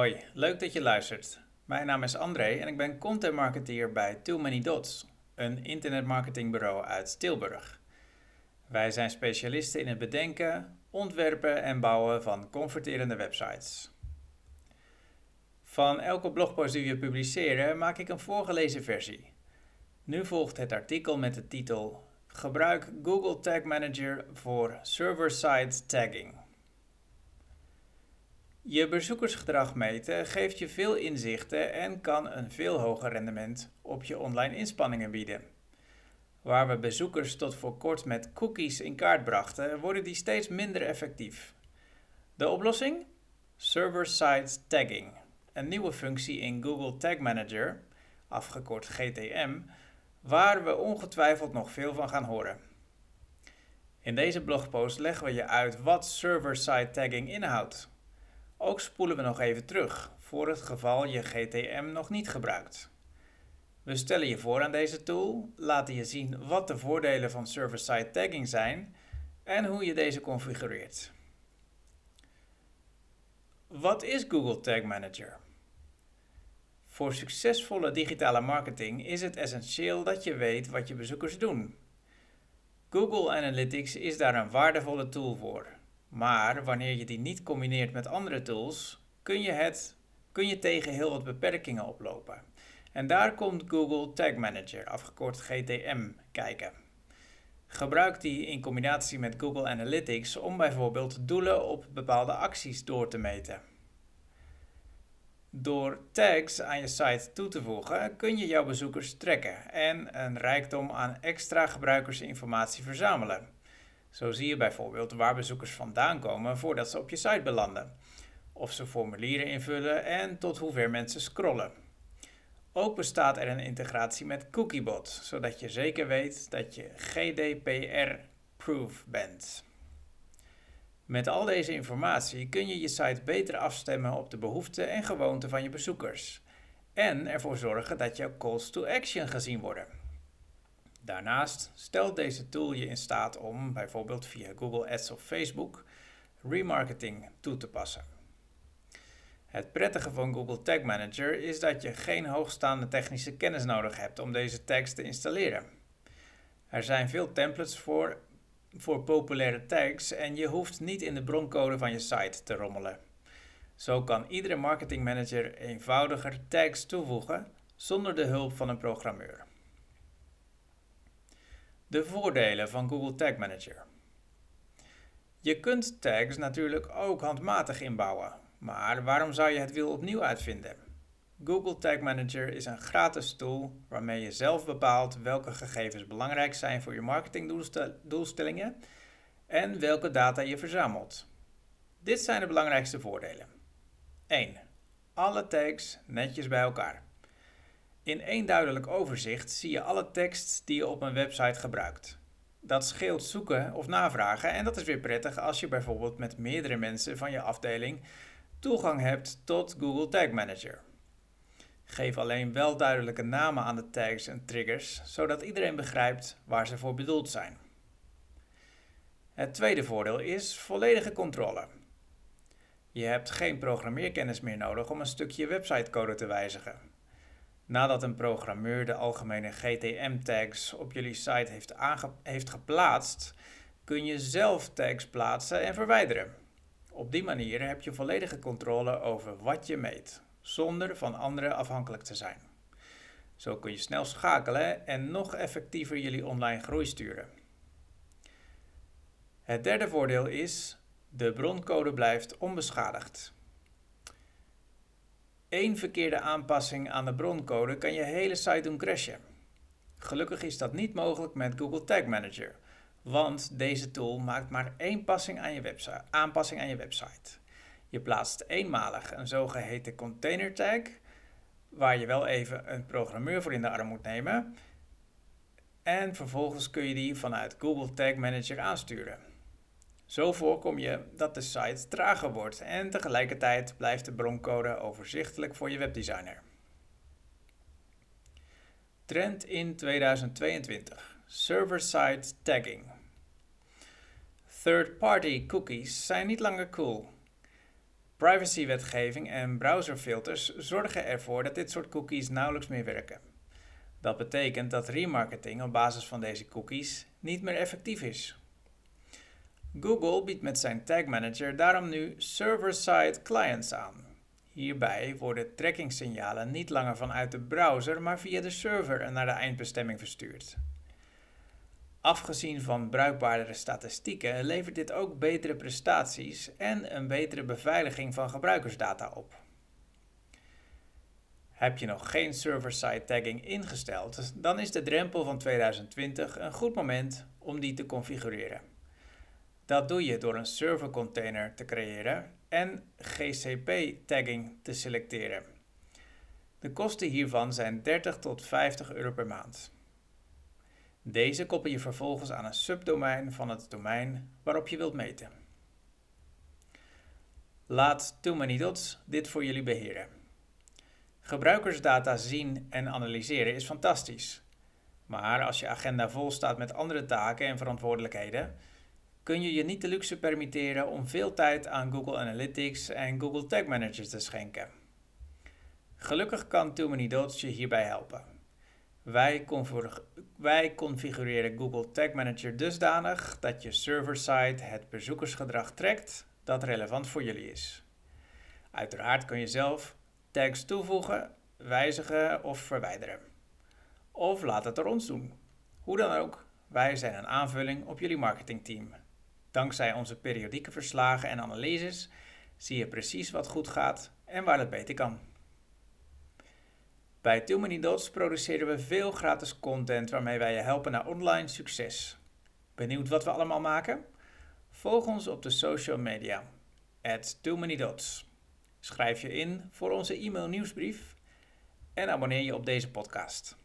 Hoi, leuk dat je luistert. Mijn naam is André en ik ben content marketeer bij Too Many Dots, een internetmarketingbureau uit Tilburg. Wij zijn specialisten in het bedenken, ontwerpen en bouwen van converterende websites. Van elke blogpost die we publiceren maak ik een voorgelezen versie. Nu volgt het artikel met de titel Gebruik Google Tag Manager voor server-side tagging. Je bezoekersgedrag meten geeft je veel inzichten en kan een veel hoger rendement op je online inspanningen bieden. Waar we bezoekers tot voor kort met cookies in kaart brachten, worden die steeds minder effectief. De oplossing? Server-side tagging, een nieuwe functie in Google Tag Manager, afgekort GTM, waar we ongetwijfeld nog veel van gaan horen. In deze blogpost leggen we je uit wat server-side tagging inhoudt. Ook spoelen we nog even terug, voor het geval je GTM nog niet gebruikt. We stellen je voor aan deze tool, laten je zien wat de voordelen van server-side tagging zijn en hoe je deze configureert. Wat is Google Tag Manager? Voor succesvolle digitale marketing is het essentieel dat je weet wat je bezoekers doen. Google Analytics is daar een waardevolle tool voor. Maar wanneer je die niet combineert met andere tools, kun je, het, kun je tegen heel wat beperkingen oplopen. En daar komt Google Tag Manager, afgekort GTM, kijken. Gebruik die in combinatie met Google Analytics om bijvoorbeeld doelen op bepaalde acties door te meten. Door tags aan je site toe te voegen kun je jouw bezoekers trekken en een rijkdom aan extra gebruikersinformatie verzamelen. Zo zie je bijvoorbeeld waar bezoekers vandaan komen voordat ze op je site belanden, of ze formulieren invullen en tot hoever mensen scrollen. Ook bestaat er een integratie met Cookiebot, zodat je zeker weet dat je GDPR-proof bent. Met al deze informatie kun je je site beter afstemmen op de behoeften en gewoonten van je bezoekers en ervoor zorgen dat jouw calls to action gezien worden. Daarnaast stelt deze tool je in staat om, bijvoorbeeld via Google Ads of Facebook, remarketing toe te passen. Het prettige van Google Tag Manager is dat je geen hoogstaande technische kennis nodig hebt om deze tags te installeren. Er zijn veel templates voor, voor populaire tags en je hoeft niet in de broncode van je site te rommelen. Zo kan iedere marketingmanager eenvoudiger tags toevoegen zonder de hulp van een programmeur. De voordelen van Google Tag Manager. Je kunt tags natuurlijk ook handmatig inbouwen, maar waarom zou je het wiel opnieuw uitvinden? Google Tag Manager is een gratis tool waarmee je zelf bepaalt welke gegevens belangrijk zijn voor je marketingdoelstellingen en welke data je verzamelt. Dit zijn de belangrijkste voordelen. 1. Alle tags netjes bij elkaar. In één duidelijk overzicht zie je alle tekst die je op een website gebruikt. Dat scheelt zoeken of navragen en dat is weer prettig als je bijvoorbeeld met meerdere mensen van je afdeling toegang hebt tot Google Tag Manager. Geef alleen wel duidelijke namen aan de tags en triggers, zodat iedereen begrijpt waar ze voor bedoeld zijn. Het tweede voordeel is volledige controle. Je hebt geen programmeerkennis meer nodig om een stukje websitecode te wijzigen. Nadat een programmeur de algemene GTM-tags op jullie site heeft, heeft geplaatst, kun je zelf tags plaatsen en verwijderen. Op die manier heb je volledige controle over wat je meet, zonder van anderen afhankelijk te zijn. Zo kun je snel schakelen en nog effectiever jullie online groei sturen. Het derde voordeel is, de broncode blijft onbeschadigd. Eén verkeerde aanpassing aan de broncode kan je hele site doen crashen. Gelukkig is dat niet mogelijk met Google Tag Manager, want deze tool maakt maar één passing aan je website, aanpassing aan je website. Je plaatst eenmalig een zogeheten container tag, waar je wel even een programmeur voor in de arm moet nemen. En vervolgens kun je die vanuit Google Tag Manager aansturen. Zo voorkom je dat de site trager wordt en tegelijkertijd blijft de broncode overzichtelijk voor je webdesigner. Trend in 2022: server-side tagging. Third-party cookies zijn niet langer cool. Privacywetgeving en browserfilters zorgen ervoor dat dit soort cookies nauwelijks meer werken. Dat betekent dat remarketing op basis van deze cookies niet meer effectief is. Google biedt met zijn Tag Manager daarom nu server-side clients aan. Hierbij worden trackingsignalen niet langer vanuit de browser, maar via de server naar de eindbestemming verstuurd. Afgezien van bruikbaardere statistieken levert dit ook betere prestaties en een betere beveiliging van gebruikersdata op. Heb je nog geen server-side tagging ingesteld, dan is de drempel van 2020 een goed moment om die te configureren. Dat doe je door een servercontainer te creëren en GCP-tagging te selecteren. De kosten hiervan zijn 30 tot 50 euro per maand. Deze koppel je vervolgens aan een subdomein van het domein waarop je wilt meten. Laat Too Many Dots dit voor jullie beheren. Gebruikersdata zien en analyseren is fantastisch. Maar als je agenda vol staat met andere taken en verantwoordelijkheden, kun je je niet de luxe permitteren om veel tijd aan Google Analytics en Google Tag Manager te schenken. Gelukkig kan Too Many Dots je hierbij helpen. Wij, wij, configureren Google Tag Manager dusdanig dat je server-side het bezoekersgedrag trekt dat relevant voor jullie is. Uiteraard kun je zelf tags toevoegen, wijzigen of verwijderen. Of laat het er ons doen. Hoe dan ook, wij zijn een aanvulling op jullie marketingteam. Dankzij onze periodieke verslagen en analyses zie je precies wat goed gaat en waar het beter kan. Bij Too Many Dots produceren we veel gratis content waarmee wij je helpen naar online succes. Benieuwd wat we allemaal maken? Volg ons op de social media. At Too Many Dots. Schrijf je in voor onze e-mail nieuwsbrief en abonneer je op deze podcast.